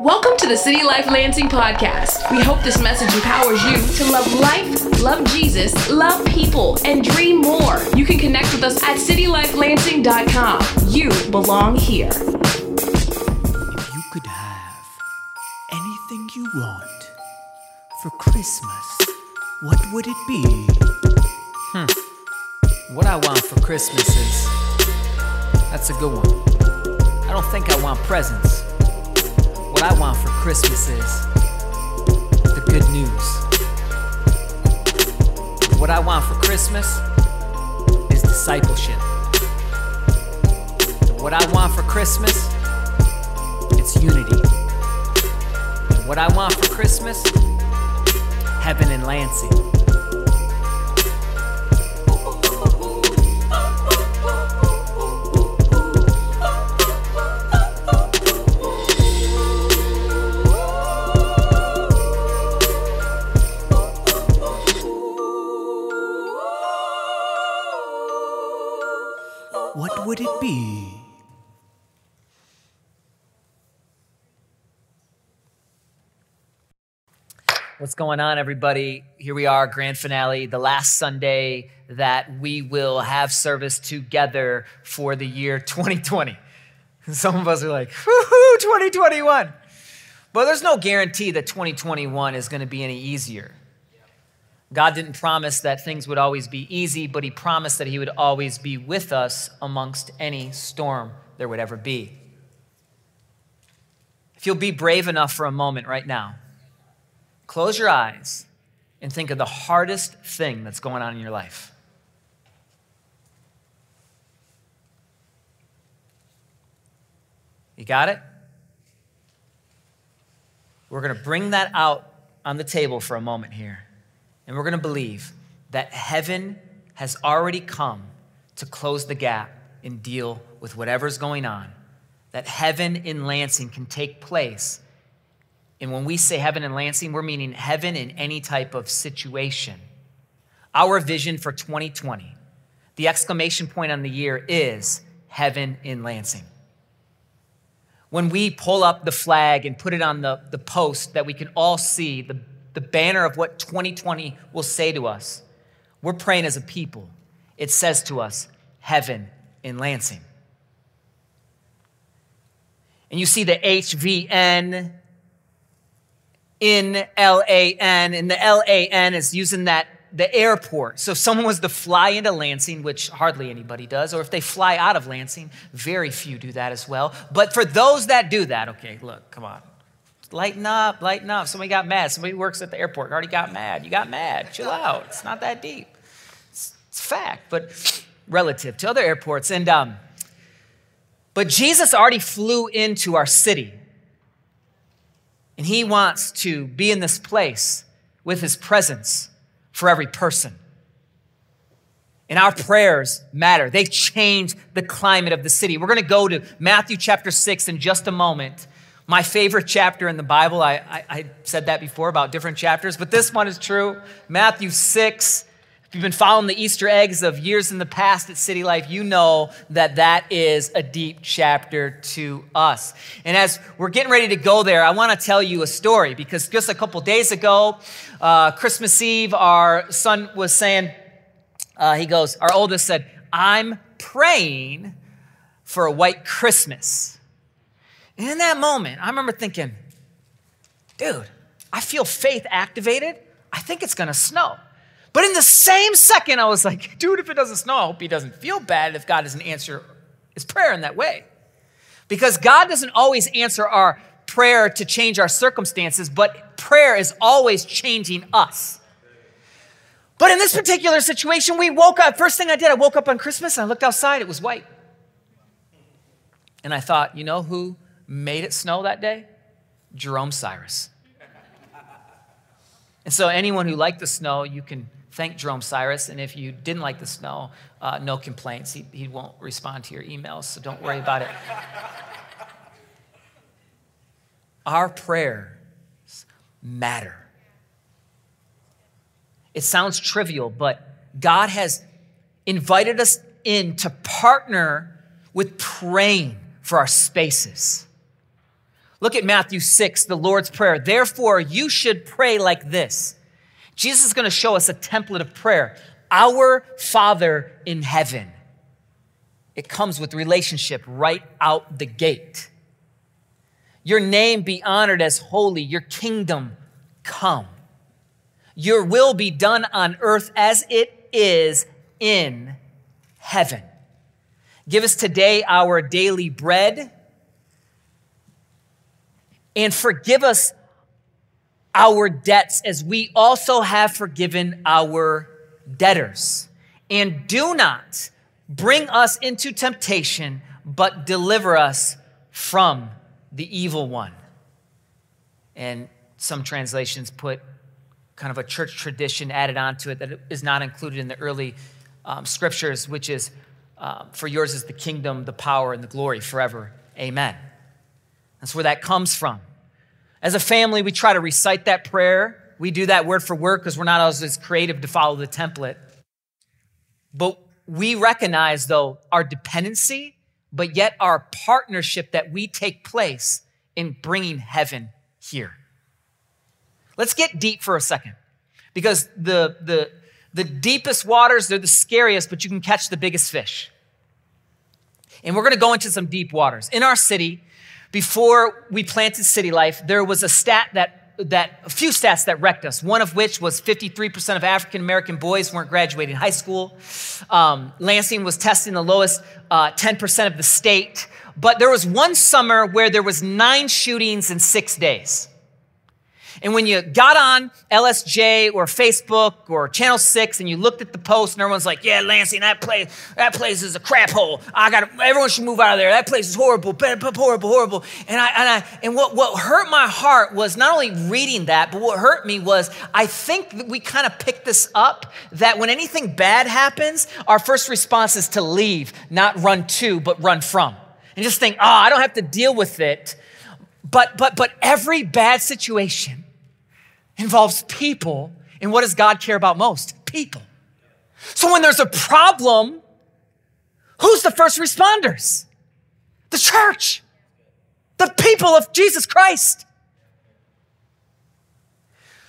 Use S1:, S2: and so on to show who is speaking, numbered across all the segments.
S1: Welcome to the City Life Lansing podcast. We hope this message empowers you to love life, love Jesus, love people, and dream more. You can connect with us at citylifelansing.com. You belong here.
S2: If you could have anything you want for Christmas, what would it be? Hmm.
S3: What I want for Christmas is. That's a good one. I don't think I want presents. What I want for Christmas is the good news. What I want for Christmas is discipleship. What I want for Christmas, it's unity. And what I want for Christmas, heaven in Lansing.
S2: Would it be?
S3: What's going on, everybody? Here we are, grand finale, the last Sunday that we will have service together for the year 2020. Some of us are like, woohoo, 2021. But there's no guarantee that 2021 is going to be any easier. God didn't promise that things would always be easy, but He promised that He would always be with us amongst any storm there would ever be. If you'll be brave enough for a moment right now, Close your eyes and think of the hardest thing that's going on in your life. You got it? We're going to bring that out on the table for a moment here. And we're going to believe that heaven has already come to close the gap and deal with whatever's going on. That heaven in Lansing can take place and when we say heaven in Lansing, we're meaning heaven in any type of situation. Our vision for 2020, the exclamation point on the year is heaven in Lansing. When we pull up the flag and put it on the, the post that we can all see, the, the banner of what 2020 will say to us, we're praying as a people. It says to us, heaven in Lansing. And you see the HVN in LAN, and the LAN is using that the airport. So if someone was to fly into Lansing, which hardly anybody does, or if they fly out of Lansing, very few do that as well. But for those that do that, okay, look, come on. Lighten up, lighten up. Somebody got mad. Somebody works at the airport already got mad. You got mad. Chill out. It's not that deep. It's, it's fact, but relative to other airports. And um, but Jesus already flew into our city. And he wants to be in this place with his presence for every person. And our prayers matter. They change the climate of the city. We're going to go to Matthew chapter 6 in just a moment. My favorite chapter in the Bible. I, I, I said that before about different chapters, but this one is true. Matthew 6, if you've been following the Easter eggs of years in the past at City Life, you know that that is a deep chapter to us. And as we're getting ready to go there, I want to tell you a story because just a couple days ago, uh, Christmas Eve, our son was saying, uh, he goes, our oldest said, I'm praying for a white Christmas. And in that moment, I remember thinking, dude, I feel faith activated. I think it's to snow. But in the same second, I was like, dude, if it doesn't snow, I hope he doesn't feel bad if God doesn't answer his prayer in that way. Because God doesn't always answer our prayer to change our circumstances, but prayer is always changing us. But in this particular situation, we woke up. First thing I did, I woke up on Christmas and I looked outside, it was white. And I thought, you know who made it snow that day? Jerome Cyrus. And so, anyone who liked the snow, you can thank Jerome Cyrus. And if you didn't like the snow, uh, no complaints. He, he won't respond to your emails, so don't worry about it. Our prayers matter. It sounds trivial, but God has invited us in to partner with praying for our spaces. Look at Matthew 6, the Lord's Prayer. Therefore, you should pray like this. Jesus is going to show us a template of prayer. Our Father in heaven. It comes with relationship right out the gate. Your name be honored as holy, your kingdom come. Your will be done on earth as it is in heaven. Give us today our daily bread and forgive us our debts as we also have forgiven our debtors. And do not bring us into temptation, but deliver us from the evil one. And some translations put kind of a church tradition added onto it that is not included in the early um, scriptures, which is uh, for yours is the kingdom, the power, and the glory forever. Amen. That's where that comes from. As a family, we try to recite that prayer. We do that word for word because we're not always as creative to follow the template. But we recognize, though, our dependency, but yet our partnership that we take place in bringing heaven here. Let's get deep for a second because the, the, the deepest waters, they're the scariest, but you can catch the biggest fish. And we're going to go into some deep waters. In our city, before we planted City Life, there was a stat that that a few stats that wrecked us. One of which was 53% of African American boys weren't graduating high school. Um, Lansing was testing the lowest uh, 10% of the state. But there was one summer where there was nine shootings in six days. And when you got on LSJ or Facebook or Channel 6 and you looked at the post and everyone's like, yeah, Lansing, that place, that place is a crap hole. I got everyone should move out of there. That place is horrible, horrible, horrible. And I, and I, and what, what hurt my heart was not only reading that, but what hurt me was I think that we kind of picked this up that when anything bad happens, our first response is to leave, not run to, but run from. And just think, oh, I don't have to deal with it. But, but, but every bad situation involves people. And what does God care about most? People. So when there's a problem, who's the first responders? The church, the people of Jesus Christ.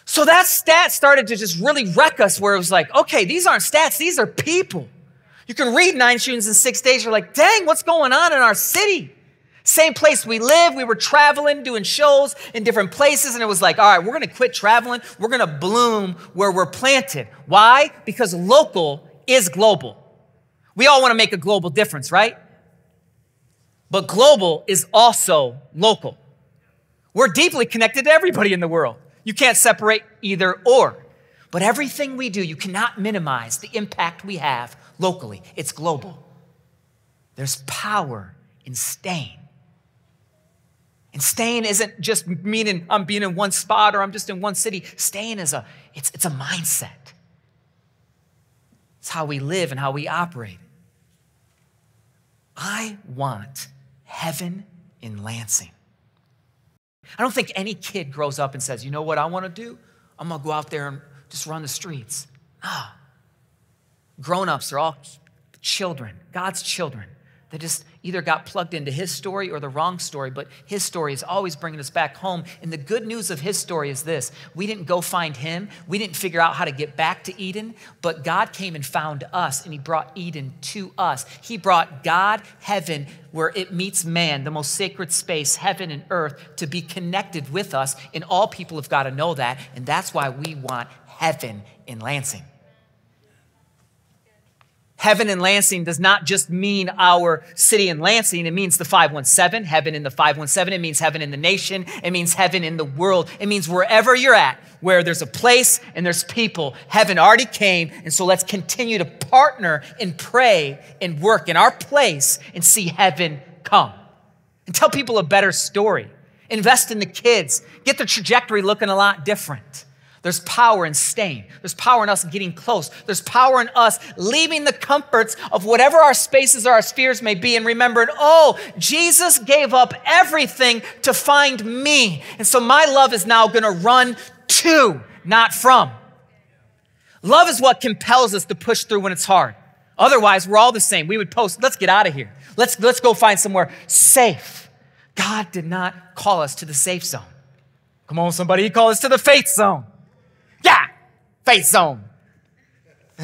S3: So that stat started to just really wreck us where it was like, okay, these aren't stats, these are people. You can read nine shootings in six days, you're like, dang, what's going on in our city? Same place we live. We were traveling, doing shows in different places, and it was like, all right, we're gonna quit traveling. We're gonna bloom where we're planted. Why? Because local is global. We all wanna make a global difference, right? But global is also local. We're deeply connected to everybody in the world. You can't separate either or. But everything we do, you cannot minimize the impact we have locally. It's global. There's power in staying. And staying isn't just meaning I'm being in one spot or I'm just in one city. Staying is a, it's, it's a mindset. It's how we live and how we operate. I want heaven in Lansing. I don't think any kid grows up and says, you know what I want to do? I'm going to go out there and just run the streets. Ah. Grown ups are all children, God's children. They just either got plugged into his story or the wrong story, but his story is always bringing us back home. And the good news of his story is this we didn't go find him, we didn't figure out how to get back to Eden, but God came and found us and he brought Eden to us. He brought God, heaven, where it meets man, the most sacred space, heaven and earth, to be connected with us. And all people have got to know that. And that's why we want heaven in Lansing. Heaven in Lansing does not just mean our city in Lansing. It means the 517, heaven in the 517. It means heaven in the nation. It means heaven in the world. It means wherever you're at, where there's a place and there's people, heaven already came. And so let's continue to partner and pray and work in our place and see heaven come. And tell people a better story. Invest in the kids. Get the trajectory looking a lot different. There's power in staying. There's power in us getting close. There's power in us leaving the comforts of whatever our spaces or our spheres may be and remembering, oh, Jesus gave up everything to find me. And so my love is now going to run to, not from. Love is what compels us to push through when it's hard. Otherwise, we're all the same. We would post, let's get out of here. Let's, let's go find somewhere safe. God did not call us to the safe zone. Come on, somebody, He called us to the faith zone. Faith zone.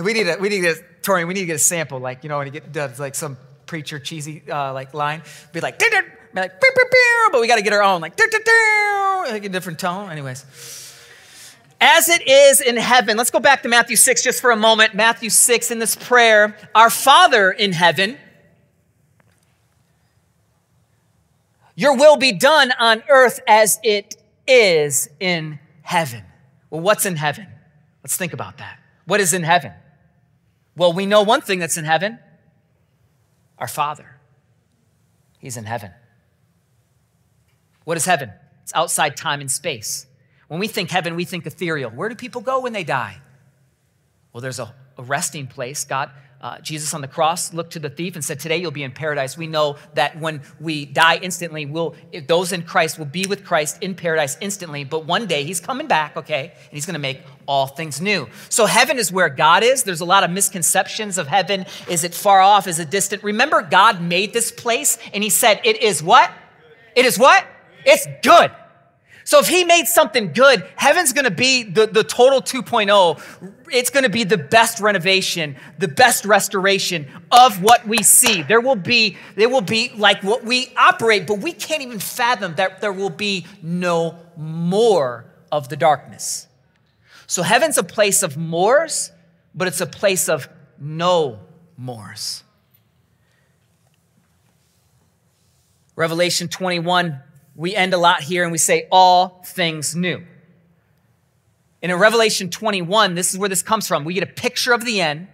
S3: We need a, we need a, Torian, we need to get a sample, like, you know, when you get does like some preacher cheesy uh, like line, be like, be like, but we got to get our own, like, like a different tone. Anyways. As it is in heaven, let's go back to Matthew 6 just for a moment. Matthew 6 in this prayer, our Father in heaven, your will be done on earth as it is in heaven. Well, what's in heaven? Let's think about that. What is in heaven? Well, we know one thing that's in heaven our Father. He's in heaven. What is heaven? It's outside time and space. When we think heaven, we think ethereal. Where do people go when they die? Well, there's a, a resting place. God, uh, Jesus on the cross looked to the thief and said, Today you'll be in paradise. We know that when we die instantly, we'll, those in Christ will be with Christ in paradise instantly. But one day he's coming back, okay? And he's going to make all things new. So heaven is where God is. There's a lot of misconceptions of heaven. Is it far off? Is it distant? Remember, God made this place and he said, It is what? It is what? It's good. So if he made something good, heaven's to be the, the total 2.0. It's to be the best renovation, the best restoration of what we see. There will be, there will be like what we operate, but we can't even fathom that there will be no more of the darkness. So heaven's a place of mores, but it's a place of no mores. Revelation 21 we end a lot here and we say, all things new. And in Revelation 21, this is where this comes from. We get a picture of the end.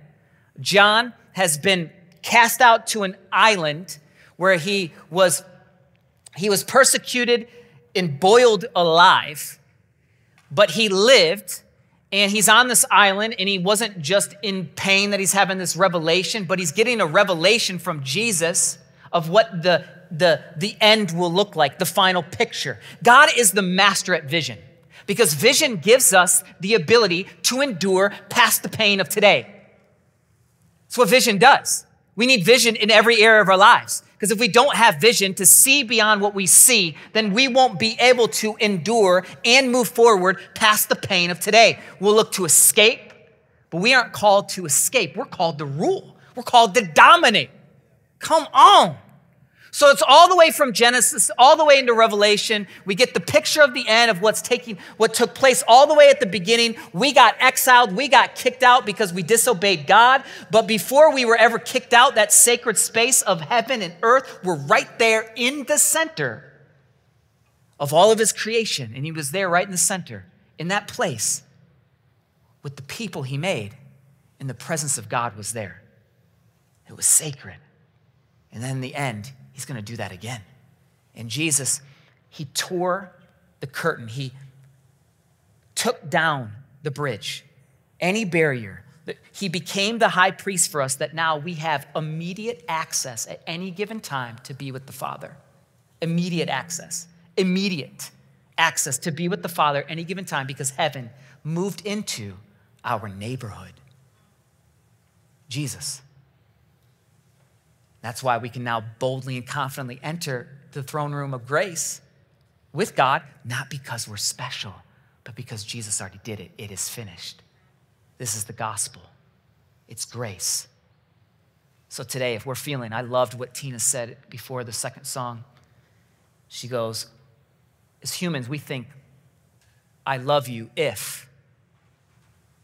S3: John has been cast out to an island where he was, he was persecuted and boiled alive, but he lived and he's on this island and he wasn't just in pain that he's having this revelation, but he's getting a revelation from Jesus of what the the, the end will look like, the final picture. God is the master at vision because vision gives us the ability to endure past the pain of today. That's what vision does. We need vision in every area of our lives. Because if we don't have vision to see beyond what we see, then we won't be able to endure and move forward past the pain of today. We'll look to escape, but we aren't called to escape. We're called to rule. We're called to dominate. Come on. So it's all the way from Genesis, all the way into Revelation. We get the picture of the end of what's taking, what took place all the way at the beginning. We got exiled, we got kicked out because we disobeyed God. But before we were ever kicked out, that sacred space of heaven and earth were right there in the center of all of his creation. And he was there right in the center, in that place, with the people he made. And the presence of God was there. It was sacred. And then in the end, He's going to do that again. And Jesus, he tore the curtain, he took down the bridge, any barrier. He became the high priest for us that now we have immediate access at any given time to be with the Father. Immediate access. Immediate access to be with the Father any given time because heaven moved into our neighborhood. Jesus. That's why we can now boldly and confidently enter the throne room of grace with God, not because we're special, but because Jesus already did it. It is finished. This is the gospel, it's grace. So today, if we're feeling, I loved what Tina said before the second song. She goes, as humans, we think, I love you if,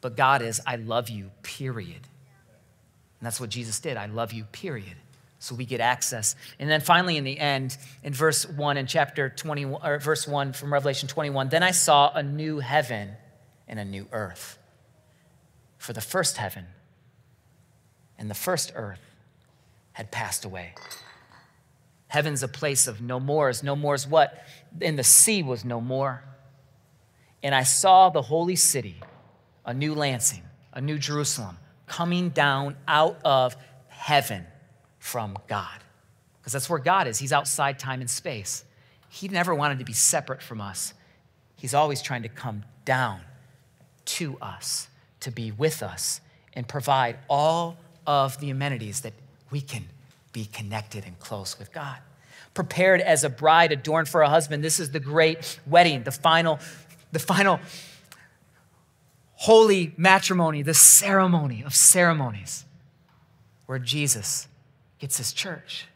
S3: but God is, I love you, period. And that's what Jesus did. I love you, period so we get access. And then finally, in the end, in verse 1 in chapter 21, or verse 1 from Revelation 21, then I saw a new heaven and a new earth. For the first heaven and the first earth had passed away. Heaven's a place of no mores. No mores what? And the sea was no more. And I saw the holy city, a new Lansing, a new Jerusalem, coming down out of heaven from God. Because that's where God is. He's outside time and space. He never wanted to be separate from us. He's always trying to come down to us, to be with us, and provide all of the amenities that we can be connected and close with God. prepared as a bride adorned for a husband. This is the great wedding, the final, the final holy matrimony, the ceremony of ceremonies, where Jesus gets his church.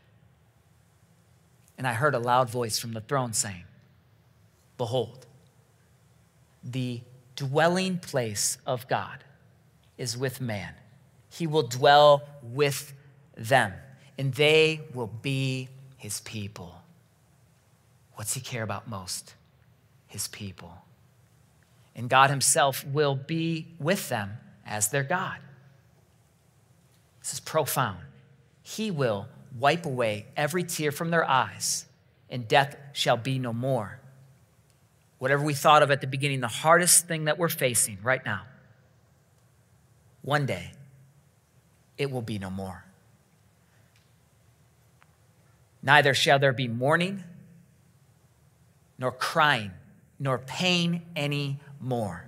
S3: And I heard a loud voice from the throne saying, Behold, the dwelling place of God is with man. He will dwell with them, and they will be his people. What's he care about most? His people. And God himself will be with them as their God. This is profound. He will wipe away every tear from their eyes, and death shall be no more. Whatever we thought of at the beginning, the hardest thing that we're facing right now, one day, it will be no more. Neither shall there be mourning, nor crying, nor pain any more.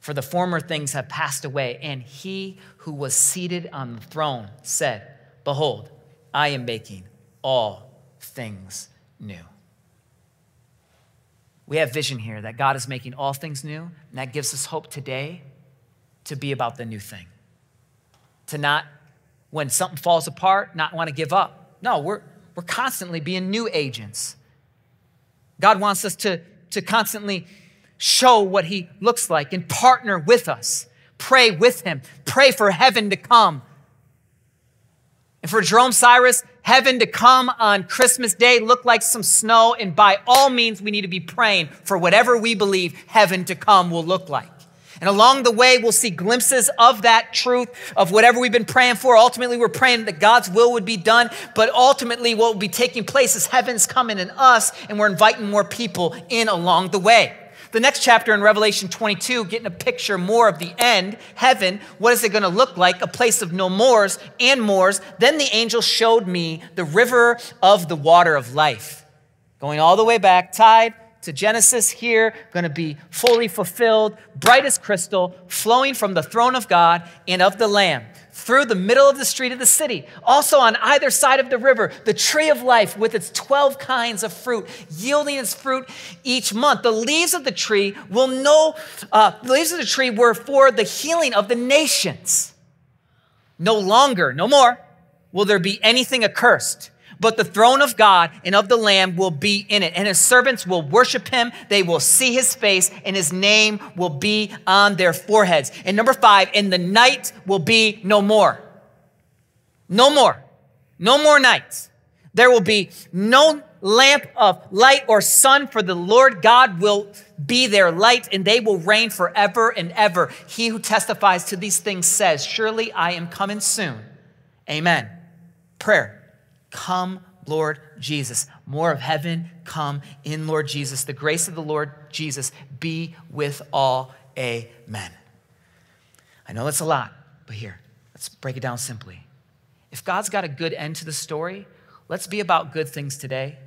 S3: For the former things have passed away. And he who was seated on the throne said, Behold, I am making all things new. We have vision here that God is making all things new, and that gives us hope today to be about the new thing. To not, when something falls apart, not want to give up. No, we're, we're constantly being new agents. God wants us to, to constantly show what He looks like and partner with us. Pray with Him. Pray for heaven to come. And for Jerome Cyrus, heaven to come on Christmas Day looked like some snow. And by all means, we need to be praying for whatever we believe heaven to come will look like. And along the way, we'll see glimpses of that truth, of whatever we've been praying for. Ultimately, we're praying that God's will would be done. But ultimately, what will be taking place is heaven's coming in us, and we're inviting more people in along the way. The next chapter in Revelation 22, getting a picture more of the end, heaven, what is it going to look like? A place of no mores and mores. Then the angel showed me the river of the water of life, going all the way back, tied to Genesis here, going to be fully fulfilled, bright as crystal, flowing from the throne of God and of the Lamb through the middle of the street of the city. Also, on either side of the river, the tree of life with its 12 kinds of fruit, yielding its fruit each month. The leaves of the tree will know, uh, the leaves of the tree were for the healing of the nations. No longer, no more, will there be anything accursed but the throne of God and of the Lamb will be in it, and his servants will worship him. They will see his face, and his name will be on their foreheads. And number five, and the night will be no more. No more. No more nights. There will be no lamp of light or sun, for the Lord God will be their light, and they will reign forever and ever. He who testifies to these things says, Surely I am coming soon. Amen. Prayer. Come, Lord Jesus. More of heaven, come in Lord Jesus. The grace of the Lord Jesus be with all. Amen. I know that's a lot, but here, let's break it down simply. If God's got a good end to the story, let's be about good things today.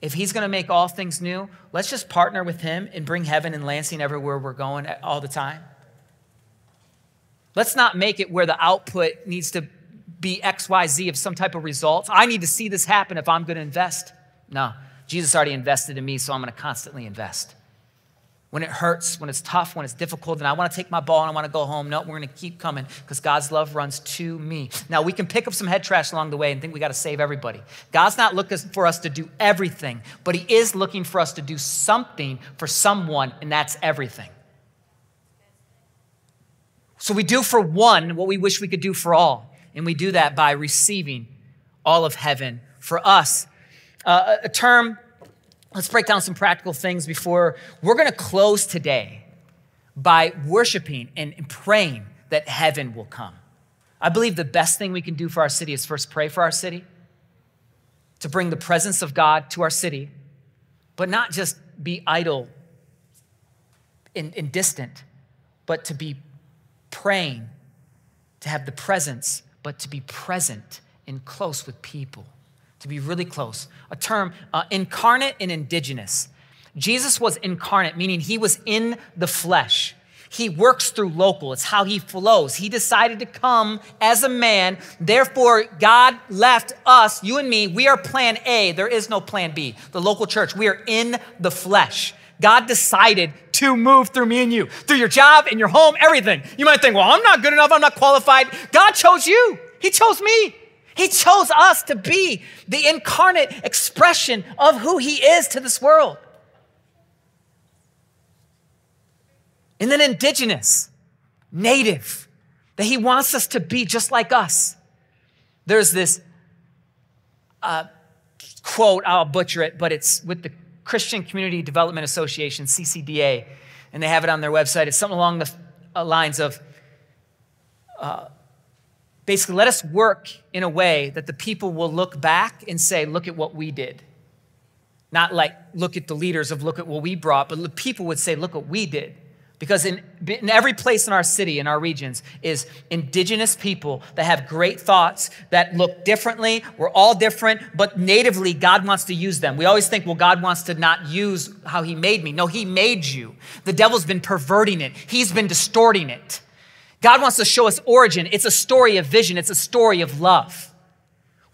S3: If He's going to make all things new, let's just partner with Him and bring heaven and Lansing everywhere we're going all the time. Let's not make it where the output needs to be XYZ of some type of results. I need to see this happen if I'm going to invest. No, Jesus already invested in me, so I'm going to constantly invest. When it hurts, when it's tough, when it's difficult, and I want to take my ball and I want to go home, no, we're going to keep coming because God's love runs to me. Now, we can pick up some head trash along the way and think we got to save everybody. God's not looking for us to do everything, but He is looking for us to do something for someone, and that's everything. So we do for one what we wish we could do for all. And we do that by receiving all of heaven for us. Uh, a term, let's break down some practical things before we're going to close today by worshiping and praying that heaven will come. I believe the best thing we can do for our city is first pray for our city, to bring the presence of God to our city, but not just be idle and, and distant, but to be praying, to have the presence but to be present and close with people, to be really close. A term, uh, incarnate and indigenous. Jesus was incarnate, meaning he was in the flesh. He works through local. It's how he flows. He decided to come as a man. Therefore, God left us, you and me, we are plan A. There is no plan B. The local church, we are in the flesh. God decided to move through me and you, through your job and your home, everything. You might think, well, I'm not good enough, I'm not qualified. God chose you, He chose me. He chose us to be the incarnate expression of who He is to this world. And then indigenous, native, that he wants us to be just like us. There's this uh, quote, I'll butcher it, but it's with the Christian Community Development Association, CCDA, and they have it on their website. It's something along the uh, lines of uh, basically, let us work in a way that the people will look back and say, look at what we did. Not like, look at the leaders of look at what we brought, but the people would say, look what we did. Because in, in every place in our city, in our regions, is indigenous people that have great thoughts that look differently. We're all different, but natively, God wants to use them. We always think, well, God wants to not use how He made me. No, He made you. The devil's been perverting it, He's been distorting it. God wants to show us origin. It's a story of vision, it's a story of love.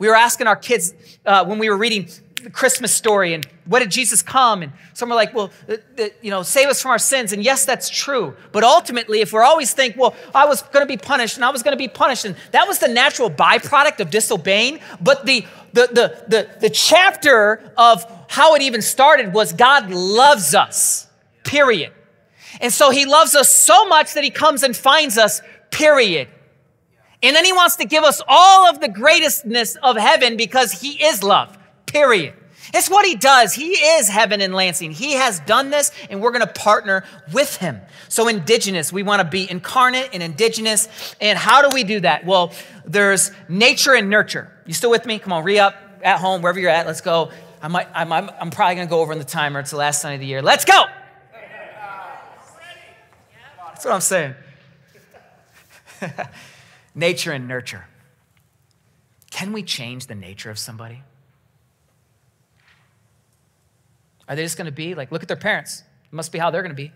S3: We were asking our kids uh, when we were reading the Christmas story and what did Jesus come? And some are like, well, the, the, you know, save us from our sins. And yes, that's true. But ultimately, if we're always think, well, I was going to be punished and I was going to be punished, and that was the natural byproduct of disobeying. But the, the, the, the, the chapter of how it even started was God loves us, period. And so he loves us so much that he comes and finds us, period. And then he wants to give us all of the greatestness of heaven because he is love period. It's what he does. He is heaven in Lansing. He has done this, and we're going to partner with him. So, indigenous, we want to be incarnate and indigenous. And how do we do that? Well, there's nature and nurture. You still with me? Come on, re up at home, wherever you're at. Let's go. I might, I'm, I'm, I'm probably going to go over in the timer. It's the last Sunday of the year. Let's go. That's what I'm saying. nature and nurture. Can we change the nature of somebody? Are they just going to be like, look at their parents? It must be how they're going to be.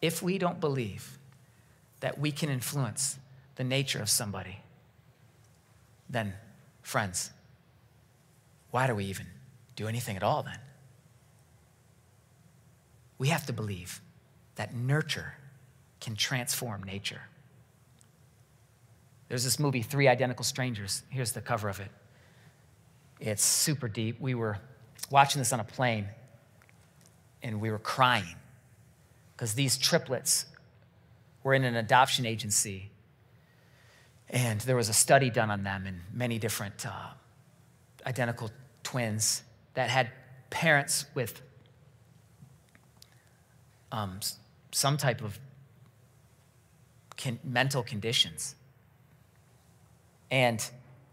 S3: If we don't believe that we can influence the nature of somebody, then, friends, why do we even do anything at all then? We have to believe that nurture can transform nature. There's this movie, Three Identical Strangers. Here's the cover of it. It's super deep. We were watching this on a plane and we were crying because these triplets were in an adoption agency and there was a study done on them and many different uh, identical twins that had parents with um, some type of mental conditions. And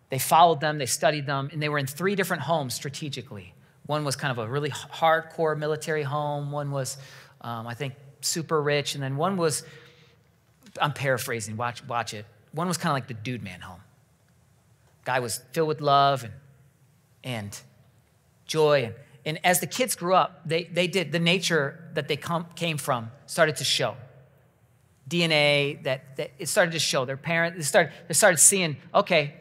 S3: they followed them, they studied them, and they were in three different homes strategically. One was kind of a really hardcore military home, one was, um, I think, super rich, and then one was, I'm paraphrasing, watch, watch it. One was kind of like the dude man home. Guy was filled with love and, and joy. And, and as the kids grew up, they, they did, the nature that they come, came from started to show. DNA that, that it started to show. Their parents, they started, they started seeing, okay,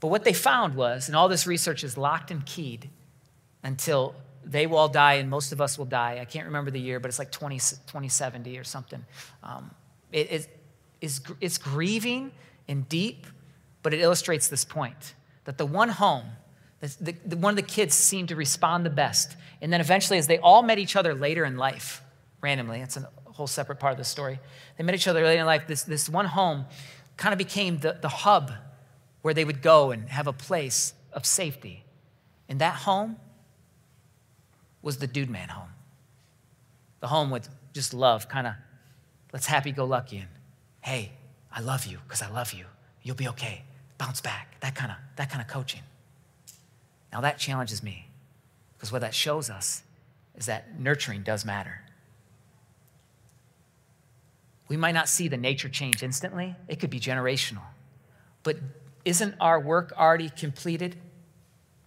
S3: but what they found was, and all this research is locked and keyed until they will all die and most of us will die. I can't remember the year, but it's like 20, 2070 or something. Um, it, it, is, it's grieving and deep, but it illustrates this point that the one home, the, the, one of the kids seemed to respond the best. And then eventually, as they all met each other later in life, randomly, it's a whole separate part of the story, they met each other later in life. This, this one home kind of became the, the hub where they would go and have a place of safety. And that home was the dude man home. The home with just love, kind of, let's happy go lucky and, hey, I love you because I love you. You'll be okay. Bounce back. That kind of that kind of coaching. Now that challenges me because what that shows us is that nurturing does matter. We might not see the nature change instantly. It could be generational. But isn't our work already completed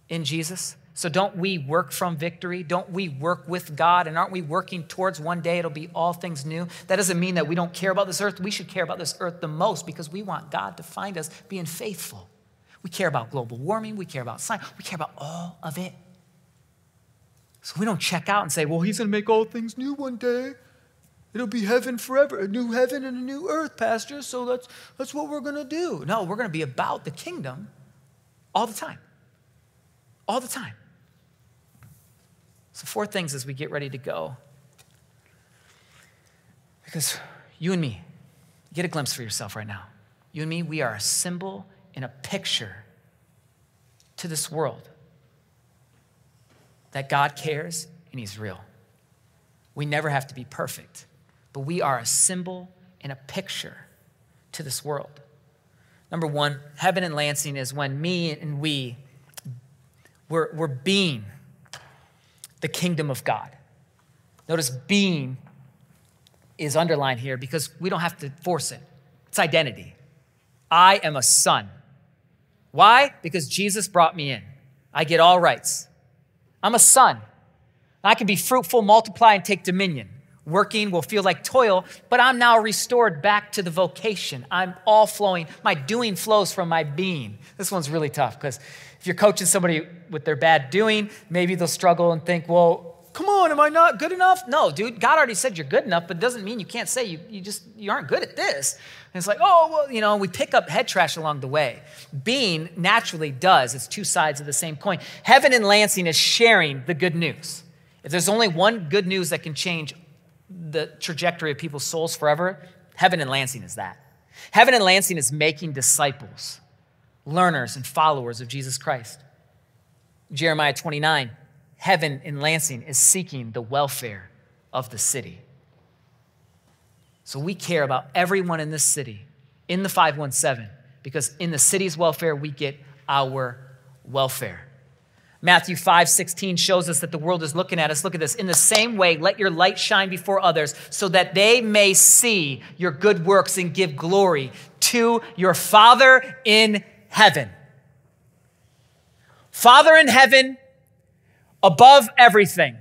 S3: in Jesus? So don't we work from victory? Don't we work with God? And aren't we working towards one day it'll be all things new? That doesn't mean that we don't care about this earth. We should care about this earth the most because we want God to find us being faithful. We care about global warming. We care about science. We care about all of it. So we don't check out and say, well, he's going to make all things new one day. It'll be heaven forever, a new heaven and a new earth, Pastor. So that's, that's what we're going to do. No, we're going to be about the kingdom all the time. All the time. So, four things as we get ready to go. Because you and me, get a glimpse for yourself right now. You and me, we are a symbol and a picture to this world that God cares and He's real. We never have to be perfect, but we are a symbol and a picture to this world. Number one, heaven and Lansing is when me and we, we're, we're being the kingdom of God. Notice being is underlined here because we don't have to force it. It's identity. I am a son. Why? Because Jesus brought me in. I get all rights. I'm a son. I can be fruitful, multiply, and take dominion. Working will feel like toil, but I'm now restored back to the vocation. I'm all flowing. My doing flows from my being. This one's really tough because if you're coaching somebody with their bad doing, maybe they'll struggle and think, well, come on, am I not good enough? No, dude, God already said you're good enough, but it doesn't mean you can't say you, you just you aren't good at this. And it's like, oh, well, you know, we pick up head trash along the way. Being naturally does. It's two sides of the same coin. Heaven and Lansing is sharing the good news. If there's only one good news that can change the trajectory of people's souls forever, heaven and Lansing is that. Heaven and Lansing is making disciples learners and followers of Jesus Christ. Jeremiah 29, heaven in Lansing is seeking the welfare of the city. So we care about everyone in this city, in the 517, because in the city's welfare, we get our welfare. Matthew 5 16 shows us that the world is looking at us. Look at this. In the same way, let your light shine before others so that they may see your good works and give glory to your Father in heaven. Father in heaven, above everything.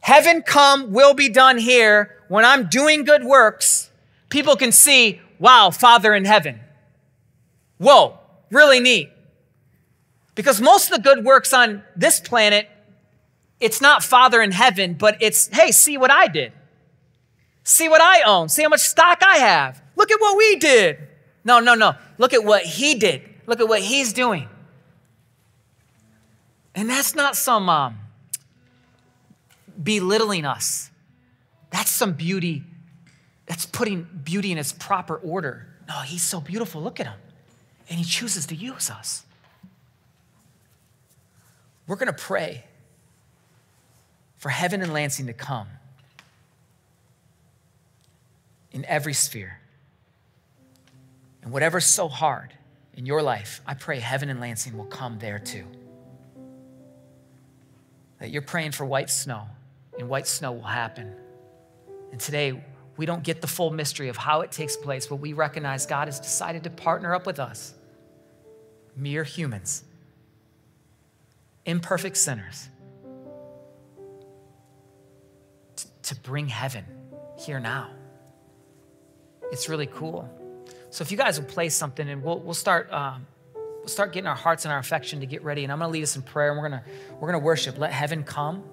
S3: Heaven come, will be done here. When I'm doing good works, people can see, wow, Father in heaven. Whoa, really neat. Because most of the good works on this planet, it's not Father in heaven, but it's, hey, see what I did. See what I own. See how much stock I have. Look at what we did. No, no, no. Look at what he did. Look at what he's doing. And that's not some um, belittling us. That's some beauty. That's putting beauty in its proper order. No, he's so beautiful. Look at him. And he chooses to use us. We're going to pray for heaven and Lansing to come in every sphere. And whatever's so hard in your life, I pray heaven and Lansing will come there too. That you're praying for white snow, and white snow will happen. And today, we don't get the full mystery of how it takes place, but we recognize God has decided to partner up with us, mere humans, imperfect sinners, to bring heaven here now. It's really cool. So if you guys will play something, and we'll, we'll start um, we'll start getting our hearts and our affection to get ready. And I'm to lead us in prayer, and we're to we're to worship. Let heaven come.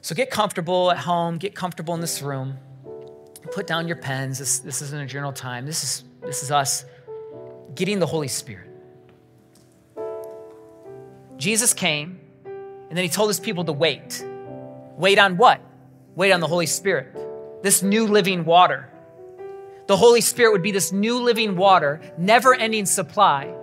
S3: So get comfortable at home. Get comfortable in this room. Put down your pens. This this isn't a journal time. This is this is us getting the Holy Spirit. Jesus came, and then he told his people to wait. Wait on what? Wait on the Holy Spirit, this new living water the Holy Spirit would be this new living water, never ending supply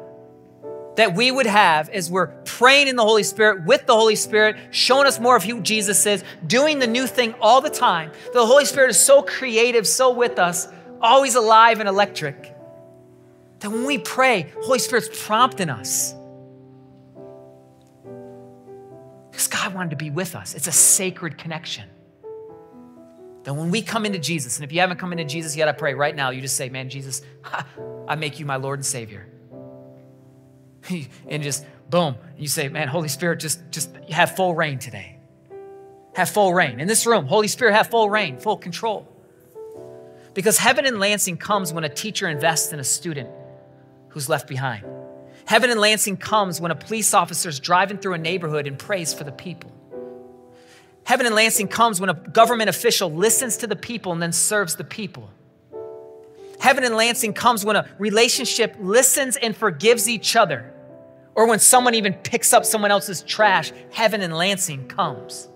S3: that we would have as we're praying in the Holy Spirit with the Holy Spirit, showing us more of who Jesus is, doing the new thing all the time. The Holy Spirit is so creative, so with us, always alive and electric. That when we pray, Holy Spirit's prompting us. God wanted to be with us. It's a sacred connection. That when we come into Jesus, and if you haven't come into Jesus yet, I pray right now, you just say, Man, Jesus, I make you my Lord and Savior. and just boom. You say, man, Holy Spirit, just, just have full reign today. Have full reign. In this room, Holy Spirit, have full reign, full control. Because heaven in Lansing comes when a teacher invests in a student who's left behind. Heaven in Lansing comes when a police officer is driving through a neighborhood and prays for the people. Heaven in Lansing comes when a government official listens to the people and then serves the people. Heaven in Lansing comes when a relationship listens and forgives each other, or when someone even picks up someone else's trash. Heaven in Lansing comes.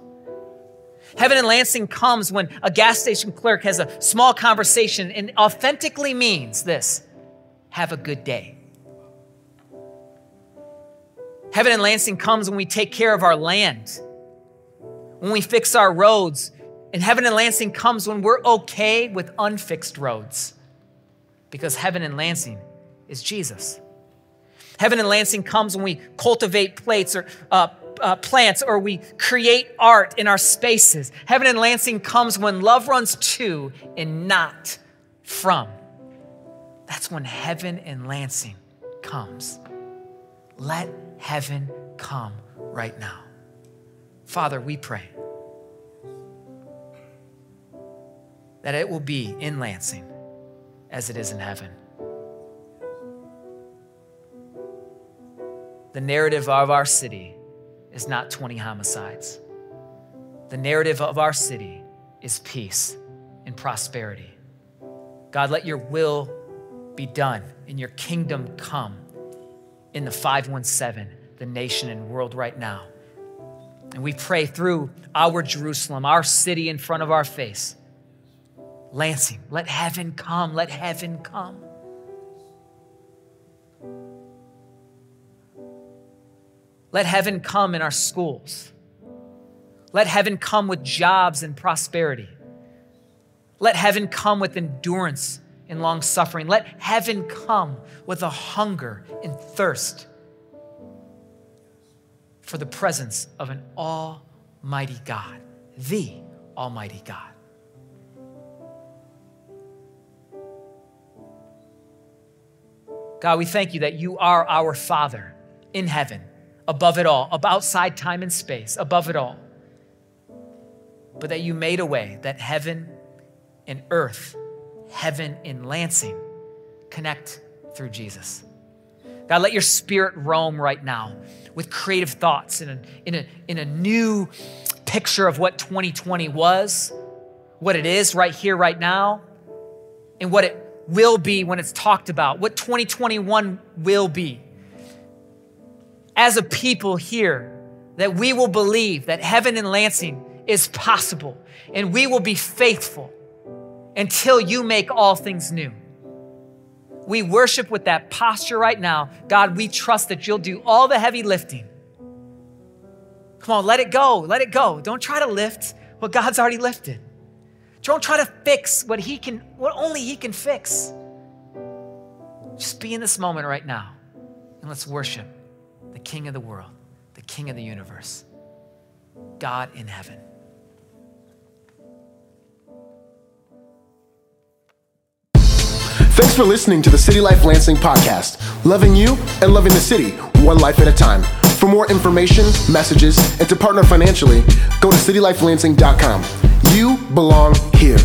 S3: Heaven in Lansing comes when a gas station clerk has a small conversation and authentically means this have a good day. Heaven and Lansing comes when we take care of our land, when we fix our roads. And heaven and Lansing comes when we're okay with unfixed roads because heaven and Lansing is Jesus. Heaven and Lansing comes when we cultivate plates or uh, uh, plants or we create art in our spaces. Heaven and Lansing comes when love runs to and not from. That's when heaven and Lansing comes. Let heaven come right now. Father, we pray that it will be in Lansing as it is in heaven. The narrative of our city is not 20 homicides. The narrative of our city is peace and prosperity. God, let your will be done and your kingdom come in the 517, the nation and world right now. And we pray through our Jerusalem, our city in front of our face Lansing, let heaven come, let heaven come. Let heaven come in our schools. Let heaven come with jobs and prosperity. Let heaven come with endurance and long suffering. Let heaven come with a hunger and thirst for the presence of an almighty God, the almighty God. God, we thank you that you are our Father in heaven, above it all, outside time and space, above it all. But that you made a way that heaven and earth, heaven in Lansing, connect through Jesus. God, let your spirit roam right now with creative thoughts in a, in a, in a new picture of what 2020 was, what it is right here, right now, and what it will be when it's talked about, what 2021 will be. As a people here, that we will believe that heaven in Lansing is possible and we will be faithful until you make all things new. We worship with that posture right now. God, we trust that you'll do all the heavy lifting. Come on, let it go. Let it go. Don't try to lift what God's already lifted. Don't try to fix what he can, what only he can fix. Just be in this moment right now and let's worship the King of the world, the King of the universe, God in heaven.
S4: Thanks for listening to the City Life Lansing podcast, loving you and loving the city, one life at a time. For more information, messages, and to partner financially, go to citylifelansing.com. You belong here.